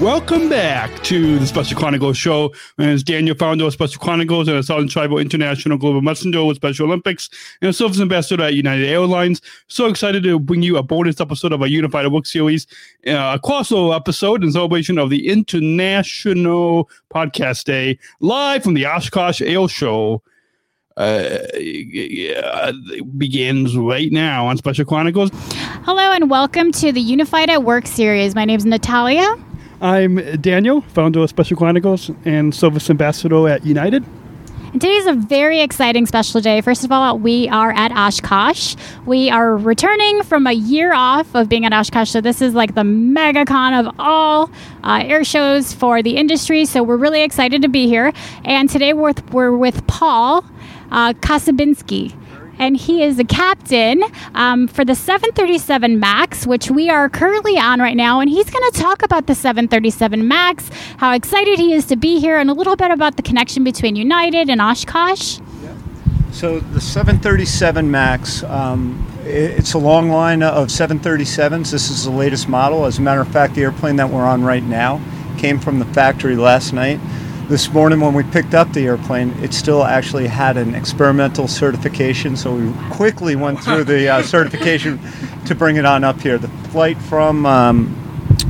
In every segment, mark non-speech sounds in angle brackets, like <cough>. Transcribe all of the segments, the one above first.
Welcome back to the Special Chronicles show. My name is Daniel, founder of Special Chronicles and a Southern Tribal International Global Messenger with Special Olympics and a service ambassador at United Airlines. So excited to bring you a bonus episode of our Unified at Work series, uh, a crossover episode in celebration of the International Podcast Day, live from the Oshkosh Air Show. Uh, yeah, begins right now on Special Chronicles. Hello and welcome to the Unified at Work series. My name is Natalia. I'm Daniel, founder of Special Chronicles and service ambassador at United. And today's a very exciting special day. First of all, we are at Oshkosh. We are returning from a year off of being at Oshkosh. So, this is like the mega con of all uh, air shows for the industry. So, we're really excited to be here. And today we're with, we're with Paul uh, Kasabinski. And he is the captain um, for the 737 MAX, which we are currently on right now. And he's going to talk about the 737 MAX, how excited he is to be here, and a little bit about the connection between United and Oshkosh. So the 737 MAX, um, it's a long line of 737s. This is the latest model. As a matter of fact, the airplane that we're on right now came from the factory last night. This morning, when we picked up the airplane, it still actually had an experimental certification, so we quickly went <laughs> through the uh, certification to bring it on up here. The flight from, um,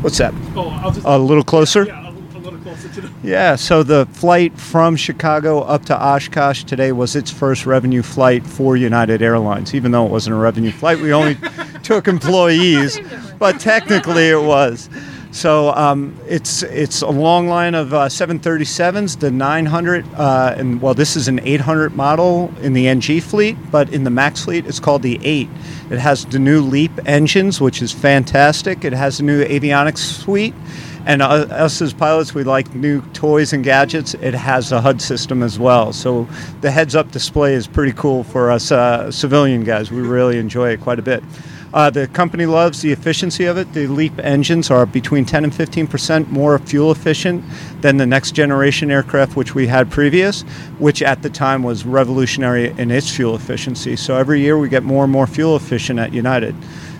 what's that? Oh, I'll just, A little closer? yeah, a little closer to the. Yeah, so the flight from Chicago up to Oshkosh today was its first revenue flight for United Airlines. Even though it wasn't a revenue flight, we only <laughs> took employees, but technically it was. So um, it's it's a long line of uh, 737s, the 900, uh, and well, this is an 800 model in the NG fleet, but in the MAX fleet, it's called the 8. It has the new LEAP engines, which is fantastic. It has a new avionics suite. And uh, us as pilots, we like new toys and gadgets. It has a HUD system as well. So the heads up display is pretty cool for us uh, civilian guys. We really enjoy it quite a bit. Uh, the company loves the efficiency of it. The LEAP engines are between 10 and 15 percent more fuel efficient than the next generation aircraft, which we had previous, which at the time was revolutionary in its fuel efficiency. So every year we get more and more fuel efficient at United.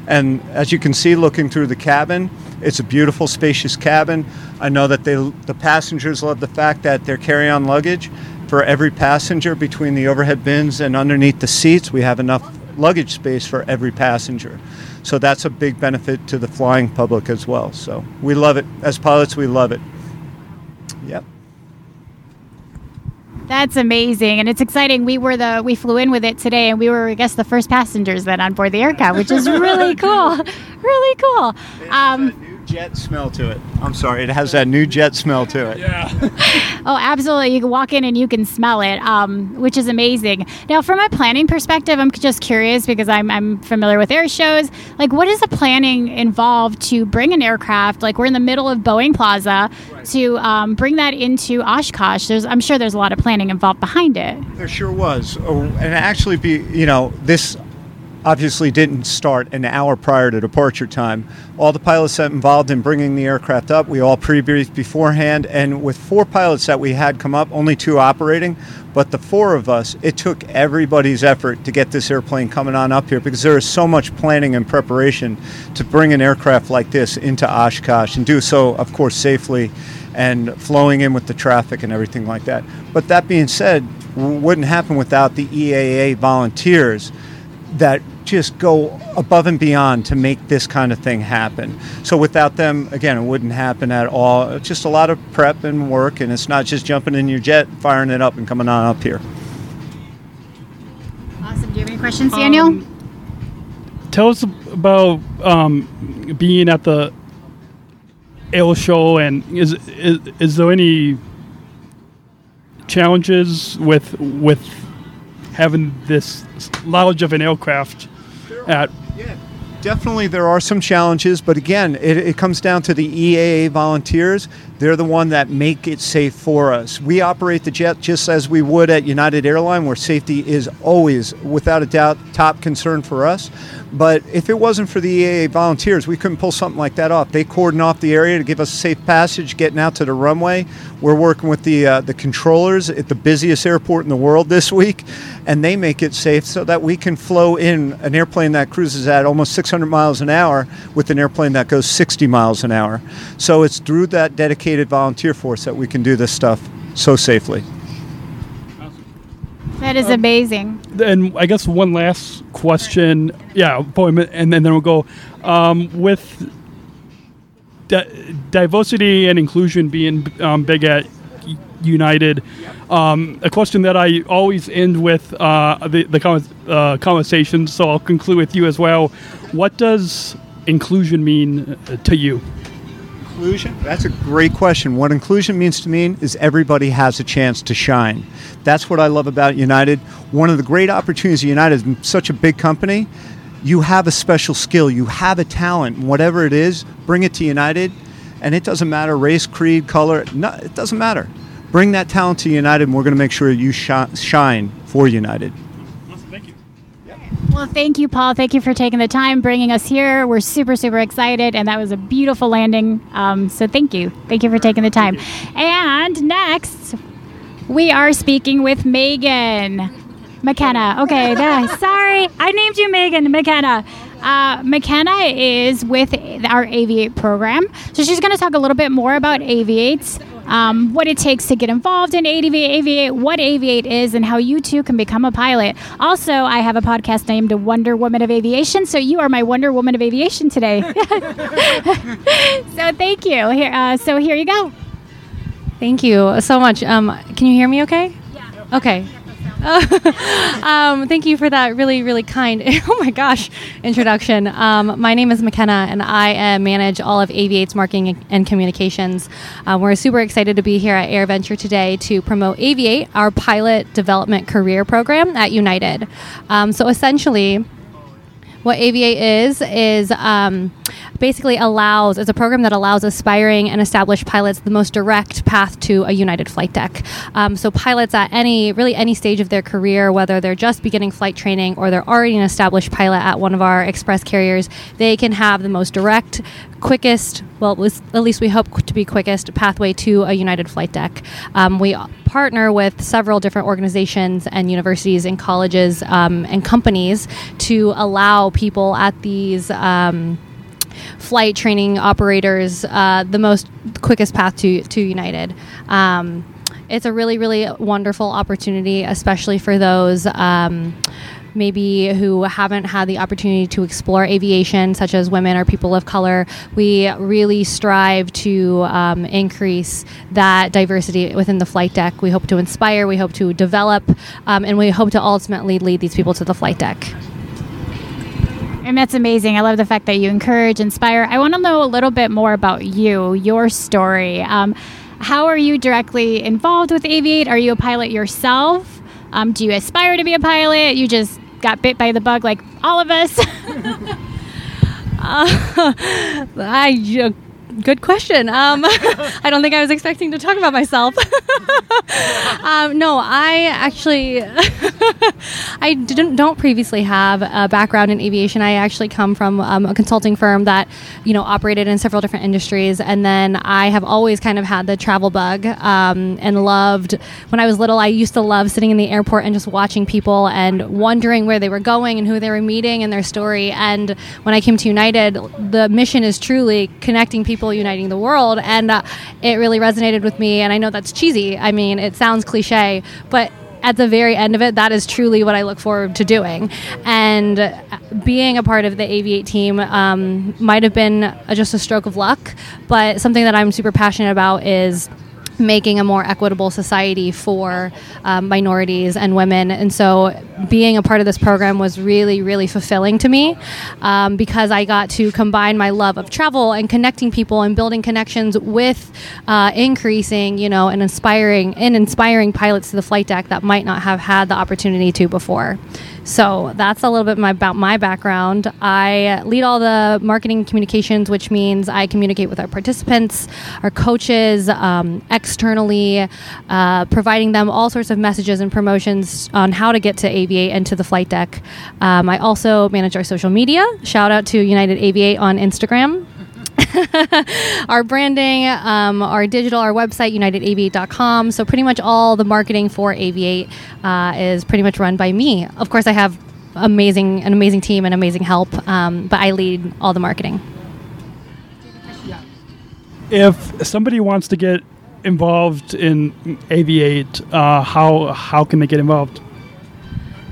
And as you can see, looking through the cabin, it's a beautiful, spacious cabin. I know that they, the passengers love the fact that their carry-on luggage for every passenger between the overhead bins and underneath the seats, we have enough luggage space for every passenger. So that's a big benefit to the flying public as well. So we love it. As pilots, we love it. Yep. That's amazing, and it's exciting. We were the we flew in with it today, and we were, I guess, the first passengers then on board the aircraft, which is really <laughs> cool, really cool. Um, jet smell to it. I'm sorry, it has that new jet smell to it. Yeah. <laughs> Oh, absolutely. You can walk in and you can smell it, um, which is amazing. Now, from a planning perspective, I'm just curious because I'm, I'm familiar with air shows. Like, what is the planning involved to bring an aircraft? Like, we're in the middle of Boeing Plaza to um, bring that into Oshkosh. There's, I'm sure there's a lot of planning involved behind it. There sure was. Oh, and actually, be you know, this obviously didn't start an hour prior to departure time. All the pilots that involved in bringing the aircraft up, we all pre-briefed beforehand, and with four pilots that we had come up, only two operating, but the four of us, it took everybody's effort to get this airplane coming on up here because there is so much planning and preparation to bring an aircraft like this into Oshkosh and do so, of course, safely and flowing in with the traffic and everything like that. But that being said, wouldn't happen without the EAA volunteers that just go above and beyond to make this kind of thing happen. So without them, again, it wouldn't happen at all. It's just a lot of prep and work, and it's not just jumping in your jet, firing it up, and coming on up here. Awesome. Do you have any questions, Daniel? Um, tell us about um, being at the air show, and is, is is there any challenges with with having this large of an aircraft at. Definitely, there are some challenges, but again, it, it, comes down to the EAA volunteers. They're the one that make it safe for us. We operate the jet just as we would at United Airline, where safety is always, without a doubt, top concern for us. But if it wasn't for the EAA volunteers, we couldn't pull something like that off. They cordon off the area to give us safe passage getting out to the runway. We're working with the uh, the controllers at the busiest airport in the world this week, and they make it safe so that we can flow in an airplane that cruises at almost 600 miles an hour with an airplane that goes 60 miles an hour. So it's through that dedicated volunteer force that we can do this stuff so safely. That is amazing. And I guess one last question, yeah, appointment, and then, then we'll go um, with di- diversity and inclusion being um, big at United. Um, a question that I always end with uh, the, the con- uh, conversation, so I'll conclude with you as well. What does inclusion mean uh, to you? Inclusion? That's a great question. What inclusion means to me is everybody has a chance to shine. That's what I love about United. One of the great opportunities of United is such a big company. You have a special skill, you have a talent, whatever it is, bring it to United, and it doesn't matter race, creed, color, no, it doesn't matter. Bring that talent to United, and we're going to make sure you sh- shine for United. Awesome. Thank you. Yep. Well, thank you, Paul. Thank you for taking the time, bringing us here. We're super, super excited, and that was a beautiful landing. Um, so, thank you. Thank you for taking the time. And next, we are speaking with Megan McKenna. Okay, <laughs> sorry, I named you Megan McKenna. Uh, McKenna is with our Aviate program, so she's going to talk a little bit more about Aviates um, what it takes to get involved in Aviate, Aviate, what Aviate is, and how you too can become a pilot. Also, I have a podcast named Wonder Woman of Aviation, so you are my Wonder Woman of Aviation today. <laughs> so thank you. Here, uh, so here you go. Thank you so much. Um, can you hear me okay? Yeah. Okay. <laughs> um, thank you for that really, really kind, <laughs> oh my gosh, introduction. Um, my name is McKenna, and I uh, manage all of Aviate's marketing and communications. Uh, we're super excited to be here at AirVenture today to promote Aviate, our pilot development career program at United. Um, so essentially, what Aviate is is um, basically allows it's a program that allows aspiring and established pilots the most direct path to a United flight deck. Um, so pilots at any really any stage of their career, whether they're just beginning flight training or they're already an established pilot at one of our express carriers, they can have the most direct, quickest, well, at least we hope to be quickest pathway to a United flight deck. Um, we partner with several different organizations and universities and colleges um, and companies to allow people at these um, flight training operators uh, the most quickest path to to United. Um, it's a really really wonderful opportunity, especially for those. Um, maybe who haven't had the opportunity to explore aviation, such as women or people of color, we really strive to um, increase that diversity within the flight deck. We hope to inspire, we hope to develop, um, and we hope to ultimately lead these people to the flight deck. And that's amazing. I love the fact that you encourage, inspire. I want to know a little bit more about you, your story. Um, how are you directly involved with Aviate? Are you a pilot yourself? Um, do you aspire to be a pilot? You just got bit by the bug like all of us? <laughs> uh, <laughs> I, good question. Um, <laughs> I don't think I was expecting to talk about myself. <laughs> um, no, I actually <laughs> I didn't don't previously have a background in aviation. I actually come from um, a consulting firm that you know operated in several different industries, and then I have always kind of had the travel bug um, and loved. When I was little, I used to love sitting in the airport and just watching people and wondering where they were going and who they were meeting and their story. And when I came to United, the mission is truly connecting people people uniting the world. And uh, it really resonated with me. And I know that's cheesy. I mean, it sounds cliche, but at the very end of it, that is truly what I look forward to doing. And being a part of the Aviate team um, might have been just a stroke of luck, but something that I'm super passionate about is making a more equitable society for um, minorities and women. And so, being a part of this program was really, really fulfilling to me um, because I got to combine my love of travel and connecting people and building connections with uh, increasing, you know, and inspiring and inspiring pilots to the flight deck that might not have had the opportunity to before. So that's a little bit my, about my background. I lead all the marketing communications, which means I communicate with our participants, our coaches, um, externally, uh, providing them all sorts of messages and promotions on how to get to Aviate and to the flight deck. Um, I also manage our social media. Shout out to United Aviate on Instagram. <laughs> our branding, um, our digital, our website, unitedaviate.com. So, pretty much all the marketing for Aviate uh, is pretty much run by me. Of course, I have amazing an amazing team and amazing help, um, but I lead all the marketing. If somebody wants to get involved in Aviate, uh, how how can they get involved?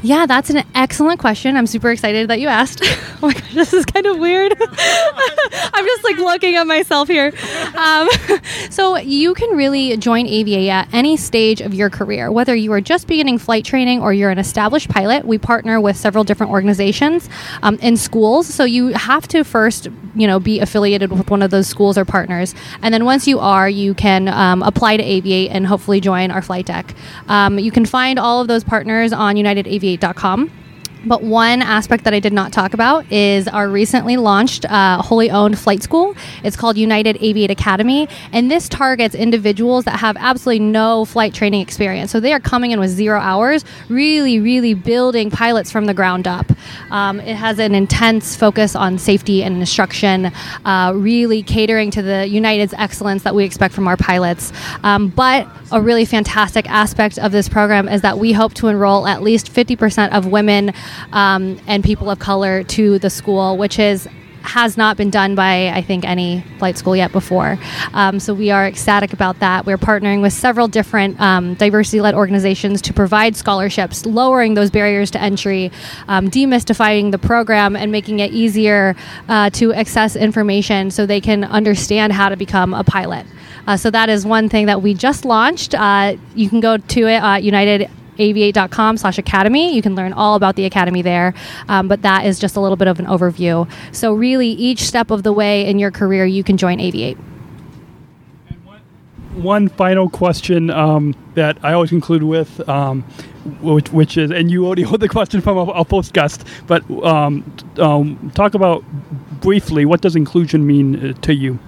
Yeah, that's an excellent question. I'm super excited that you asked. <laughs> oh my gosh, this is kind of weird. <laughs> I'm just like looking at myself here. Um, <laughs> so you can really join Aviate at any stage of your career, whether you are just beginning flight training or you're an established pilot. We partner with several different organizations um, in schools. So you have to first, you know, be affiliated with one of those schools or partners, and then once you are, you can um, apply to Aviate and hopefully join our flight deck. Um, you can find all of those partners on United Aviate aviate.com. But one aspect that I did not talk about is our recently launched uh, wholly owned flight school. It's called United Aviate Academy, and this targets individuals that have absolutely no flight training experience. So they are coming in with zero hours, really, really building pilots from the ground up. Um, it has an intense focus on safety and instruction, uh, really catering to the United's excellence that we expect from our pilots. Um, but a really fantastic aspect of this program is that we hope to enroll at least 50% of women um, and people of color to the school, which is has not been done by I think any flight school yet before. Um, so we are ecstatic about that. We're partnering with several different um, diversity-led organizations to provide scholarships, lowering those barriers to entry, um, demystifying the program, and making it easier uh, to access information so they can understand how to become a pilot. Uh, so that is one thing that we just launched. Uh, you can go to it at United aviate.com slash academy. You can learn all about the academy there um, but that is just a little bit of an overview. So really each step of the way in your career you can join aviate. One final question um, that I always conclude with, um, which, which, is, and you already <laughs> heard the question from our, our post guest, but um, um, talk about briefly what does inclusion mean uh, to you?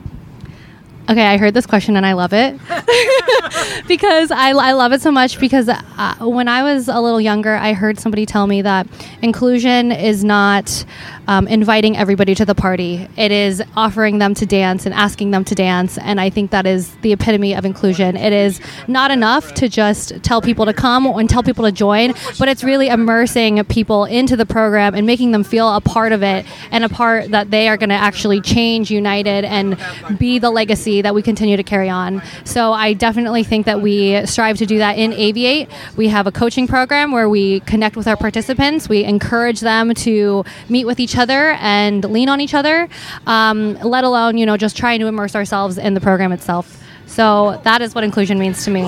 Okay, I heard this question and I love it <laughs> because I, I love it so much. Because uh, when I was a little younger, I heard somebody tell me that inclusion is not um, inviting everybody to the party, it is offering them to dance and asking them to dance. And I think that is the epitome of inclusion. It is not enough to just tell people to come and tell people to join, but it's really immersing people into the program and making them feel a part of it and a part that they are going to actually change United and be the legacy that we continue to carry on. So I definitely think that we strive to do that in Aviate. We have a coaching program where we connect with our participants. We encourage them to meet with each other and lean on each other, um, let alone you know just trying to immerse ourselves in the program itself. So that is what inclusion means to me.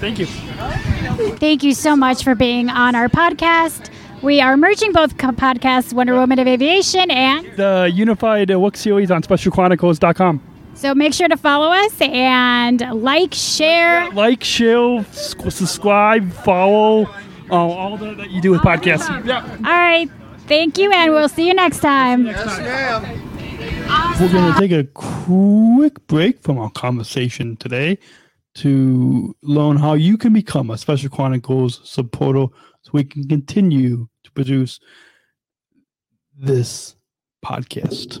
Thank you. Thank you so much for being on our podcast. We are merging both co- podcasts, Wonder Woman of Aviation and The unified uh, work series on specialchronicles.com. so make sure to follow us and like, share. Like, share, subscribe, follow, uh, all that, that you do with podcasts. Yeah. All right. Thank you, and we'll see you next time. We're going to take a quick break from our conversation today to learn how you can become a Special Chronicles supporter so we can continue to produce this podcast.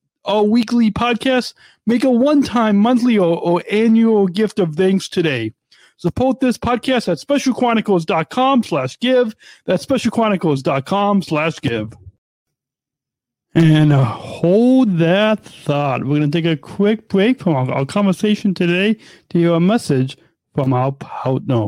our weekly podcast, make a one time, monthly, or, or annual gift of thanks today. Support this podcast at specialchronicles.com slash give. That's specialchronicles.com slash give. And uh, hold that thought. We're going to take a quick break from our, our conversation today to hear a message from our partner.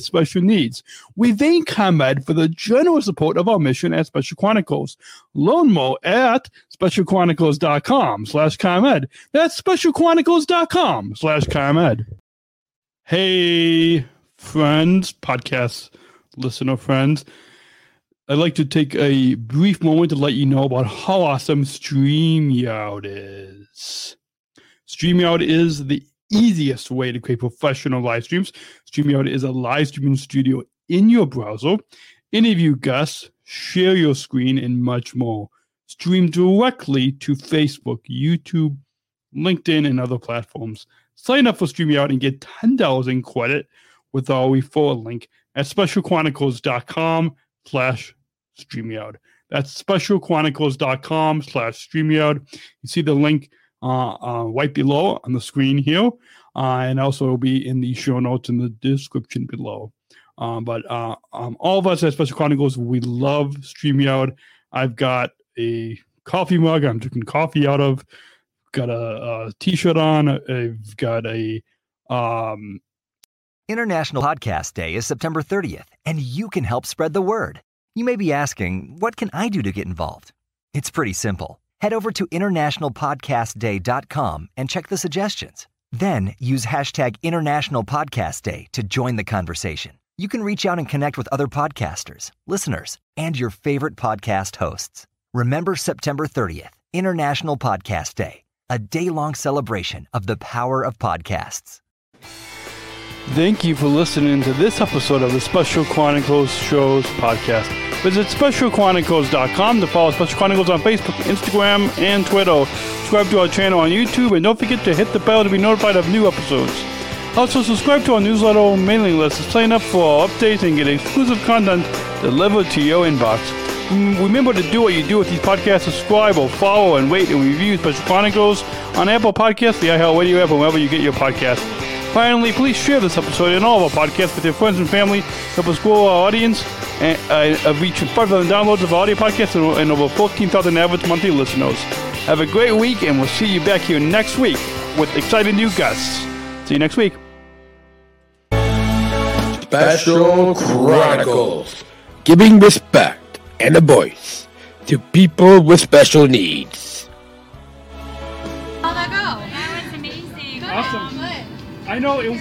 special needs. We thank ComEd for the generous support of our mission at Special Chronicles. Learn more at specialchronicles.com slash ComEd. That's specialchronicles.com slash ComEd. Hey, friends, podcast listener friends. I'd like to take a brief moment to let you know about how awesome StreamYard is. StreamYard is the easiest way to create professional live streams. StreamYard is a live streaming studio in your browser interview guests, share your screen, and much more. Stream directly to Facebook, YouTube, LinkedIn, and other platforms. Sign up for StreamYard and get $10 in credit with our referral link at specialchronicles.com slash StreamYard. That's specialchronicles.com slash StreamYard. You see the link uh, uh, right below on the screen here, uh, and also will be in the show notes in the description below. Um, but uh, um, all of us at Special Chronicles, we love StreamYard. I've got a coffee mug I'm drinking coffee out of. Got a a t-shirt on. I've got a um, International Podcast Day is September 30th, and you can help spread the word. You may be asking, what can I do to get involved? It's pretty simple. Head over to internationalpodcastday.com and check the suggestions. Then use hashtag internationalpodcastday to join the conversation you can reach out and connect with other podcasters, listeners, and your favorite podcast hosts. Remember September 30th, International Podcast Day, a day long celebration of the power of podcasts. Thank you for listening to this episode of the Special Chronicles Shows podcast. Visit specialchronicles.com to follow Special Chronicles on Facebook, Instagram, and Twitter. Subscribe to our channel on YouTube, and don't forget to hit the bell to be notified of new episodes. Also, subscribe to our newsletter mailing list to sign up for our updates and get exclusive content delivered to your inbox. Mm, remember to do what you do with these podcasts. Subscribe or follow and rate and review Special Chronicles on Apple Podcasts, the iHeartRadio app, and wherever you get your podcasts. Finally, please share this episode and all of our podcasts with your friends and family. Help us grow our audience and uh, reach 5,000 downloads of our audio podcasts and, and over 14,000 average monthly listeners. Have a great week, and we'll see you back here next week with exciting new guests. See you next week. Special Chronicles, giving respect and a voice to people with special needs. I know it